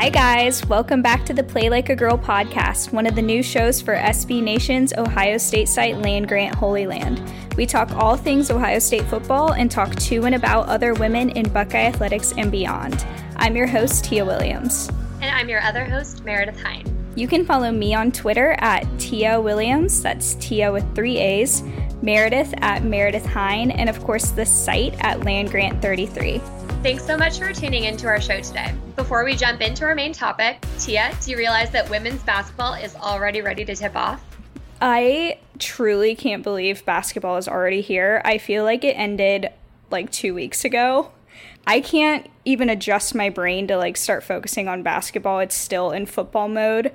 Hi, guys. Welcome back to the Play Like a Girl podcast, one of the new shows for SB Nation's Ohio State site Land Grant Holy Land. We talk all things Ohio State football and talk to and about other women in Buckeye athletics and beyond. I'm your host, Tia Williams. And I'm your other host, Meredith Hine. You can follow me on Twitter at Tia Williams, that's Tia with three A's, Meredith at Meredith Hine, and of course the site at Land Grant 33. Thanks so much for tuning into our show today. Before we jump into our main topic, Tia, do you realize that women's basketball is already ready to tip off? I truly can't believe basketball is already here. I feel like it ended like two weeks ago. I can't even adjust my brain to like start focusing on basketball. It's still in football mode.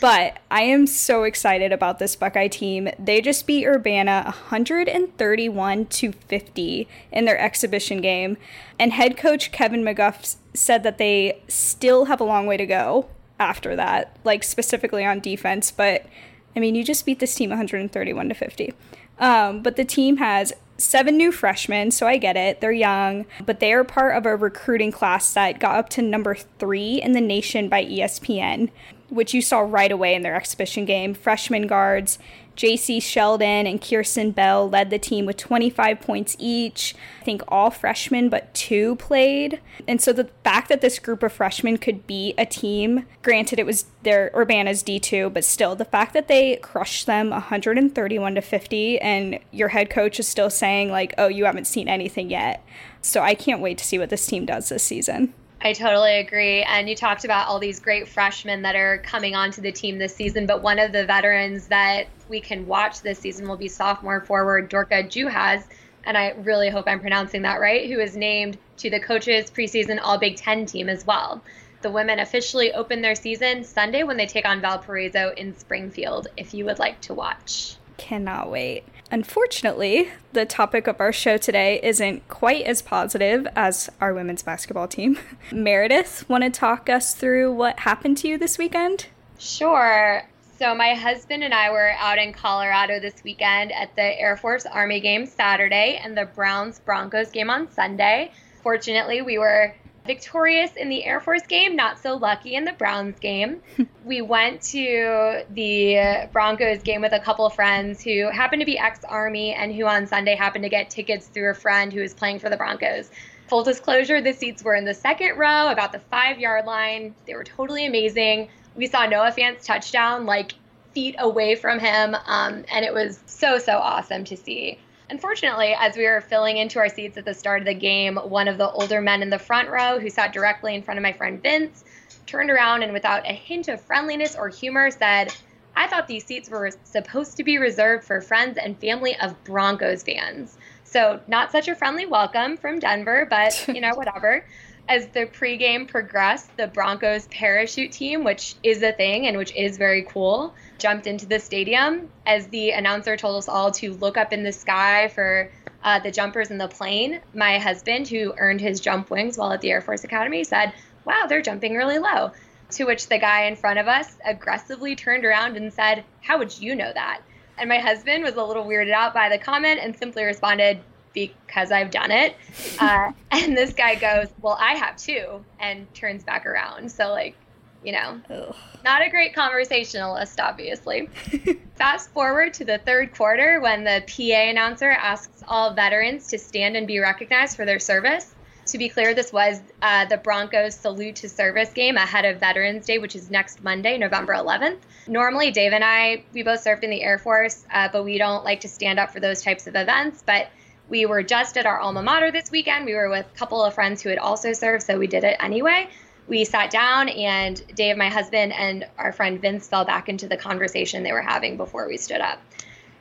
But I am so excited about this Buckeye team. They just beat Urbana 131 to 50 in their exhibition game. And head coach Kevin McGuff said that they still have a long way to go after that, like specifically on defense. But I mean, you just beat this team 131 to 50. Um, but the team has seven new freshmen, so I get it. They're young, but they are part of a recruiting class that got up to number three in the nation by ESPN which you saw right away in their exhibition game. Freshman guards Jacy Sheldon and Kierstan Bell led the team with 25 points each. I think all freshmen but two played. And so the fact that this group of freshmen could beat a team, granted it was their Urbana's D2, but still the fact that they crushed them 131 to 50 and your head coach is still saying like, "Oh, you haven't seen anything yet." So I can't wait to see what this team does this season. I totally agree. And you talked about all these great freshmen that are coming onto the team this season, but one of the veterans that we can watch this season will be sophomore forward Dorka Juhász. And I really hope I'm pronouncing that right, who is named to the coaches preseason All Big Ten team as well. The women officially open their season Sunday when they take on Valparaiso in Springfield, if you would like to watch. Cannot wait. Unfortunately, the topic of our show today isn't quite as positive as our women's basketball team. Meredith, want to talk us through what happened to you this weekend? Sure. So, my husband and I were out in Colorado this weekend at the Air Force Army game Saturday and the Browns Broncos game on Sunday. Fortunately, we were victorious in the Air Force game, not so lucky in the Browns game. we went to the Broncos game with a couple of friends who happened to be ex Army and who on Sunday happened to get tickets through a friend who was playing for the Broncos. Full disclosure, the seats were in the second row, about the five yard line. They were totally amazing. We saw Noah Fant's touchdown like feet away from him, um, and it was so, so awesome to see. Unfortunately, as we were filling into our seats at the start of the game, one of the older men in the front row, who sat directly in front of my friend Vince, turned around and without a hint of friendliness or humor said, I thought these seats were supposed to be reserved for friends and family of Broncos fans. So, not such a friendly welcome from Denver, but you know, whatever. As the pregame progressed, the Broncos parachute team, which is a thing and which is very cool, jumped into the stadium as the announcer told us all to look up in the sky for uh, the jumpers in the plane. My husband, who earned his jump wings while at the Air Force Academy, said, Wow, they're jumping really low. To which the guy in front of us aggressively turned around and said, How would you know that? And my husband was a little weirded out by the comment and simply responded, Because I've done it. Uh, and this guy goes, Well, I have too, and turns back around. So, like, you know, Ugh. not a great conversationalist, obviously. Fast forward to the third quarter when the PA announcer asks all veterans to stand and be recognized for their service. To be clear, this was uh, the Broncos salute to service game ahead of Veterans Day, which is next Monday, November 11th. Normally, Dave and I, we both served in the Air Force, uh, but we don't like to stand up for those types of events. But we were just at our alma mater this weekend. We were with a couple of friends who had also served, so we did it anyway we sat down and Dave, my husband, and our friend Vince fell back into the conversation they were having before we stood up.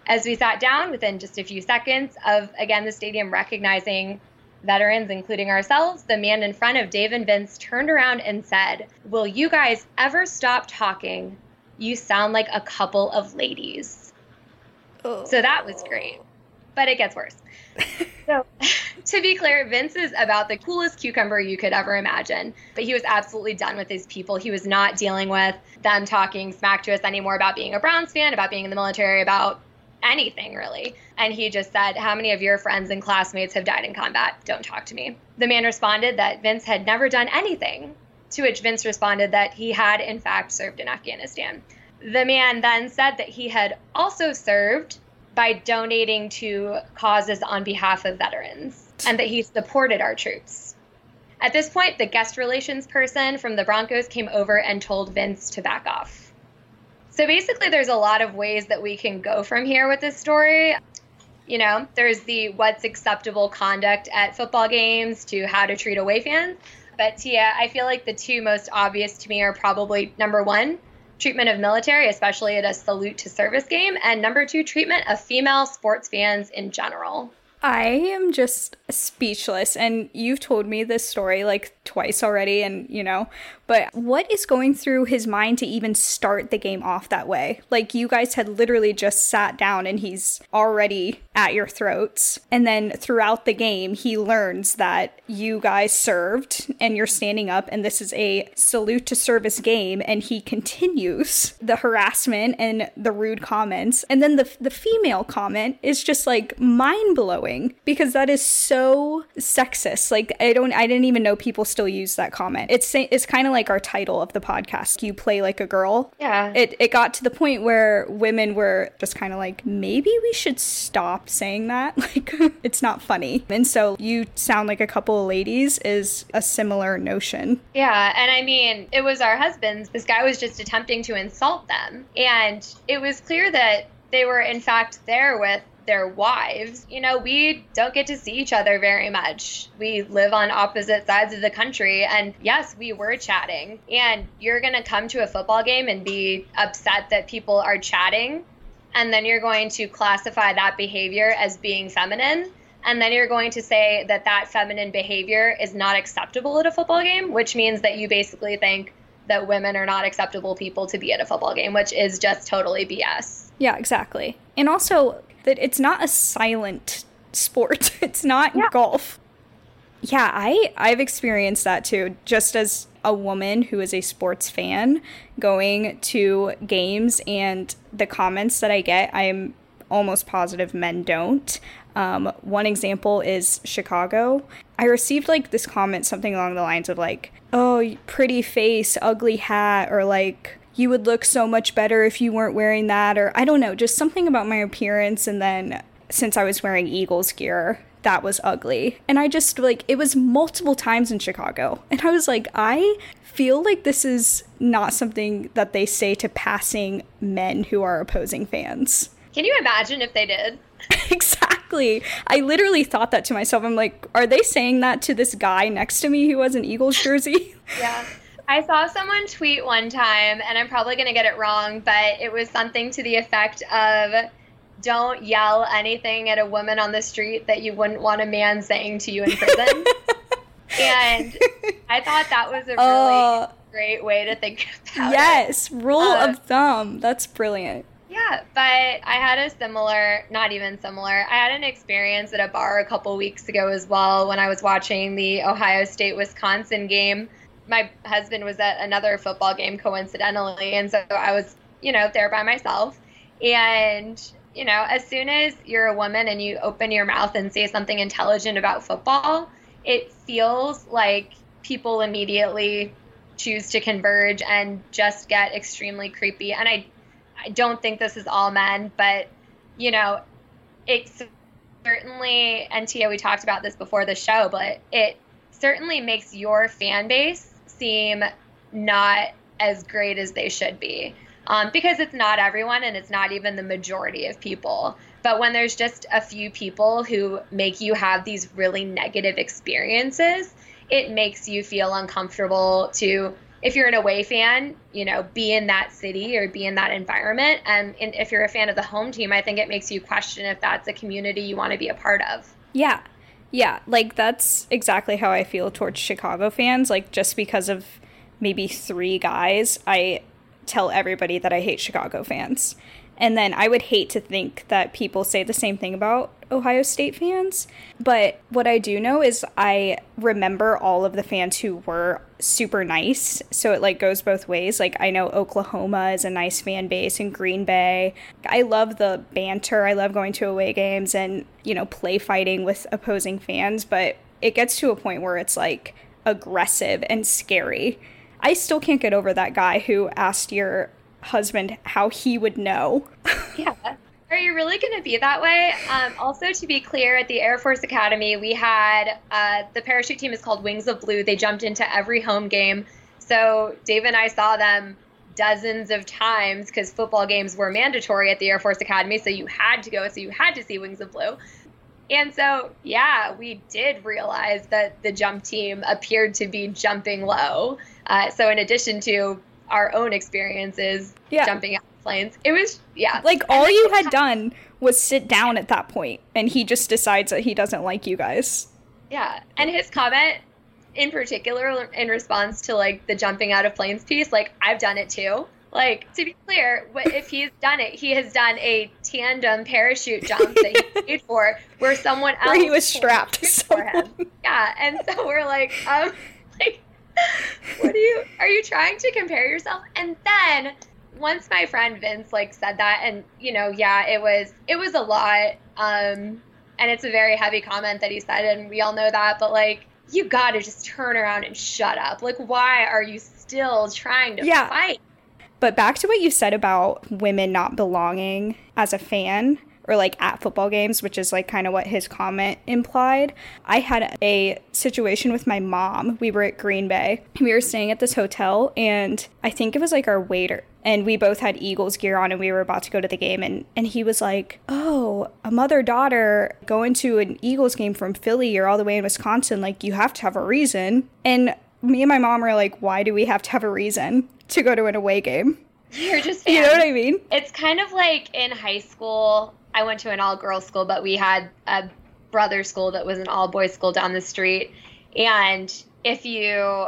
As we sat down, within just a few seconds of again the stadium recognizing veterans, including ourselves, the man in front of Dave and Vince turned around and said, Will you guys ever stop talking? You sound like a couple of ladies. Oh. So that was great. But it gets worse. so, to be clear, Vince is about the coolest cucumber you could ever imagine. But he was absolutely done with his people. He was not dealing with them talking smack to us anymore about being a Browns fan, about being in the military, about anything really. And he just said, How many of your friends and classmates have died in combat? Don't talk to me. The man responded that Vince had never done anything To which Vince responded that he had, in fact, served in Afghanistan. The man then said that he had also served by donating to causes on behalf of veterans and that he supported our troops. At this point, the guest relations person from the Broncos came over and told Vince to back off. So basically, there's a lot of ways that we can go from here with this story. You know, there's the what's acceptable conduct at football games to how to treat away fans. But Tia, I feel like the two most obvious to me are probably number one, treatment of military, especially at a salute to service game, and number two, treatment of female sports fans in general. I am just speechless. And you've told me this story like twice already, and you know, but what is going through his mind to even start the game off that way? Like, you guys had literally just sat down and he's already at your throats. And then throughout the game, he learns that you guys served and you're standing up, and this is a salute to service game. And he continues the harassment and the rude comments. And then the, the female comment is just like mind blowing because that is so sexist. Like, I don't, I didn't even know people still use that comment. It's, it's kind of like our title of the podcast. You play like a girl. Yeah. It, it got to the point where women were just kind of like, maybe we should stop saying that. Like, it's not funny. And so you sound like a couple of ladies is a similar notion. Yeah. And I mean, it was our husbands. This guy was just attempting to insult them. And it was clear that they were, in fact, there with their wives, you know, we don't get to see each other very much. We live on opposite sides of the country. And yes, we were chatting. And you're going to come to a football game and be upset that people are chatting. And then you're going to classify that behavior as being feminine. And then you're going to say that that feminine behavior is not acceptable at a football game, which means that you basically think that women are not acceptable people to be at a football game, which is just totally BS. Yeah, exactly. And also, that it's not a silent sport. It's not Yeah. golf. Yeah, I I've experienced that too. Just as a woman who is a sports fan going to games and the comments that I get, I am almost positive men don't. Um, one example is Chicago. I received like this comment, something along the lines of like, "Oh, pretty face, ugly hat," or like, "You would look so much better if you weren't wearing that," or I don't know, just something about my appearance. And then since I was wearing Eagles gear, that was ugly. And I just like it was multiple times in Chicago. And I was like, I feel like this is not something that they say to passing men who are opposing fans. Can you imagine if they did? exactly. I literally thought that to myself. I'm like, are they saying that to this guy next to me who has an Eagles jersey? Yeah. I saw someone tweet one time, and I'm probably going to get it wrong, but it was something to the effect of don't yell anything at a woman on the street that you wouldn't want a man saying to you in prison. and I thought that was a really Uh, great way to think about it. yes, rule Uh, of thumb. That's brilliant. Yeah, but I had a similar, not even similar, I had an experience at a bar a couple weeks ago as well when I was watching the Ohio State Wisconsin game. My husband was at another football game coincidentally, and so I was, you know, there by myself. And, you know, as soon as you're a woman and you open your mouth and say something intelligent about football, it feels like people immediately choose to converge and just get extremely creepy. And I I don't think this is all men, but you know, it's certainly, and Tia, we talked about this before the show, but it certainly makes your fan base seem not as great as they should be. Um, because it's not everyone and it's not even the majority of people. But when there's just a few people who make you have these really negative experiences, it makes you feel uncomfortable to if you're an away fan, you know, be in that city or be in that environment. And, and if you're a fan of the home team, I think it makes you question if that's a community you want to be a part of. Yeah. Yeah, like that's exactly how I feel towards Chicago fans. Like just because of maybe three guys, I tell everybody that I hate Chicago fans. And then I would hate to think that people say the same thing about Ohio State fans. But what I do know is I remember all of the fans who were super nice. So it like goes both ways. Like I know Oklahoma is a nice fan base and Green Bay. I love the banter. I love going to away games and, you know, play fighting with opposing fans, but it gets to a point where it's like aggressive and scary. I still can't get over that guy who asked your husband how he would know. yeah. Are you really going to be that way? Um, also, to be clear, at the Air Force Academy, we had uh, the parachute team is called Wings of Blue. They jumped into every home game. So Dave and I saw them dozens of times because football games were mandatory at the Air Force Academy. So you had to go. So you had to see Wings of Blue. And so, yeah, we did realize that the jump team appeared to be jumping low. Uh, so, in addition to our own experiences yeah. jumping out of planes, it was, yeah. Like, all you had done was sit down at that point, and he just decides that he doesn't like you guys. Yeah. And his comment in particular, in response to like the jumping out of planes piece, like, I've done it too. Like to be clear, if he's done it, he has done a tandem parachute jump that he paid for, where someone else where he was strapped for him. Yeah, and so we're like, um, like, what are you? Are you trying to compare yourself? And then once my friend Vince like said that, and you know, yeah, it was it was a lot, um, and it's a very heavy comment that he said, and we all know that, but like. You gotta just turn around and shut up. Like, why are you still trying to yeah. fight? But back to what you said about women not belonging as a fan or like at football games, which is like kind of what his comment implied. I had a situation with my mom. We were at Green Bay. We were staying at this hotel, and I think it was like our waiter. And we both had Eagles gear on, and we were about to go to the game. And, and he was like, Oh, a mother daughter going to an Eagles game from Philly or all the way in Wisconsin. Like, you have to have a reason. And me and my mom were like, Why do we have to have a reason? to go to an away game. You're just fans. You know what I mean? It's kind of like in high school. I went to an all girls school, but we had a brother school that was an all boys school down the street. And if you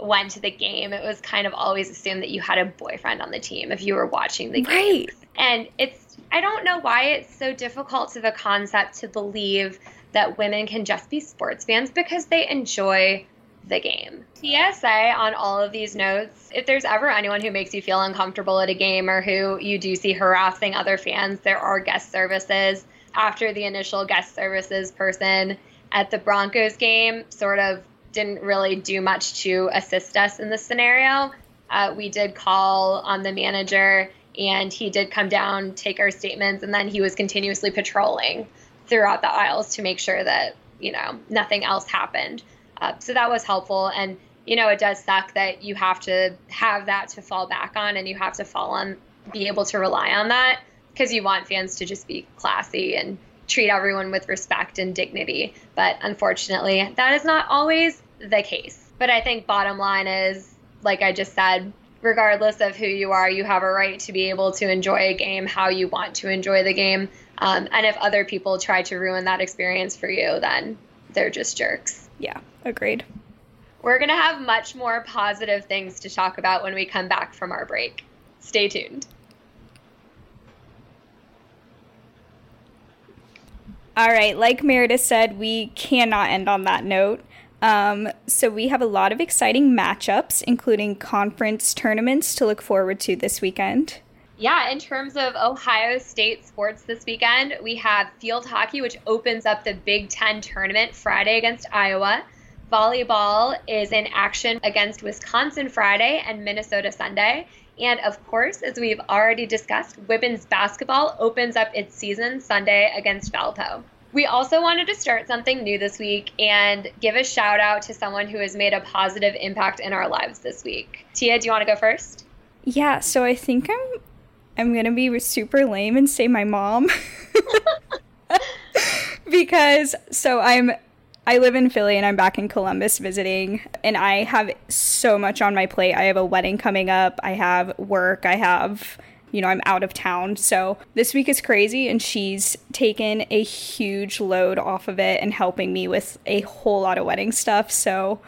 went to the game, it was kind of always assumed that you had a boyfriend on the team if you were watching the game. Right. And it's I don't know why it's so difficult to the concept to believe that women can just be sports fans because they enjoy the game. PSA on all of these notes if there's ever anyone who makes you feel uncomfortable at a game or who you do see harassing other fans, there are guest services. After the initial guest services person at the Broncos game sort of didn't really do much to assist us in this scenario, uh, we did call on the manager and he did come down, take our statements, and then he was continuously patrolling throughout the aisles to make sure that, you know, nothing else happened. Uh, so that was helpful. And, you know, it does suck that you have to have that to fall back on and you have to fall on, be able to rely on that because you want fans to just be classy and treat everyone with respect and dignity. But unfortunately, that is not always the case. But I think bottom line is, like I just said, regardless of who you are, you have a right to be able to enjoy a game how you want to enjoy the game. Um, and if other people try to ruin that experience for you, then they're just jerks. Yeah, agreed. We're going to have much more positive things to talk about when we come back from our break. Stay tuned. All right, like Meredith said, we cannot end on that note. Um, so we have a lot of exciting matchups, including conference tournaments to look forward to this weekend yeah, in terms of Ohio State sports this weekend, we have field hockey, which opens up the Big Ten tournament Friday against Iowa. Volleyball is in action against Wisconsin Friday and Minnesota Sunday. And of course, as we've already discussed, women's basketball opens up its season Sunday against Valpo. We also wanted to start something new this week and give a shout out to someone who has made a positive impact in our lives this week. Tia, do you want to go first? Yeah, so I think I'm I'm gonna be super lame and say my mom. because so I'm I live in Philly and I'm back in Columbus visiting and I have so much on my plate. I have a wedding coming up, I have work, I have you know, I'm out of town. So this week is crazy and she's taken a huge load off of it and helping me with a whole lot of wedding stuff. So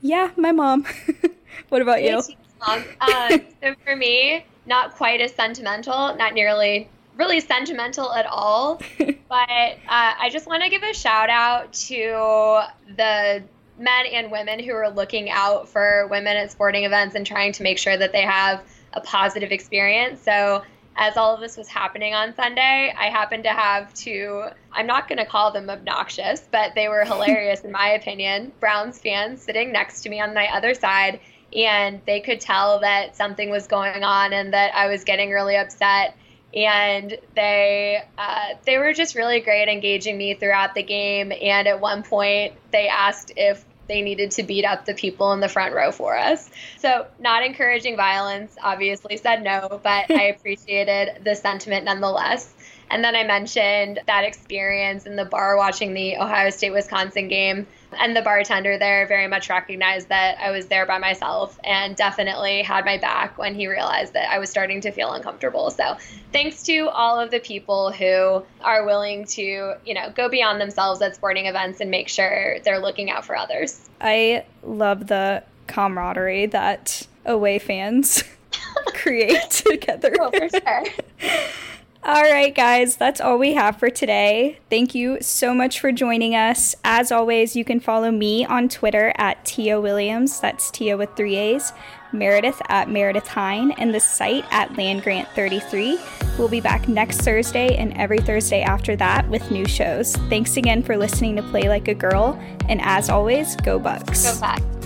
yeah, my mom. what about you? Uh, so for me, not quite as sentimental, not nearly really sentimental at all. but uh, I just want to give a shout out to the men and women who are looking out for women at sporting events and trying to make sure that they have a positive experience. So, as all of this was happening on Sunday, I happened to have two, I'm not going to call them obnoxious, but they were hilarious in my opinion, Browns fans sitting next to me on my other side and they could tell that something was going on and that I was getting really upset. And they uh, they were just really great engaging me throughout the game. And at one point, they asked if they needed to beat up the people in the front row for us. So, not encouraging violence, obviously said no, but I appreciated the sentiment nonetheless. And then I mentioned that experience in the bar watching the Ohio State Wisconsin game. And the bartender there very much recognized that I was there by myself and definitely had my back when he realized that I was starting to feel uncomfortable. So, thanks to all of the people who are willing to, you know, go beyond themselves at sporting events and make sure they're looking out for others. I love the camaraderie that away fans create together. Oh, for sure. All right, guys, that's all we have for today. Thank you so much for joining us. As always, you can follow me on Twitter at Tia Williams, that's Tia with three A's, Meredith at Meredith Hine, and the site at LandGrant33. We'll be back next Thursday and every Thursday after that with new shows. Thanks again for listening to Play Like a Girl, and as always, go Bucks. Go Bucks.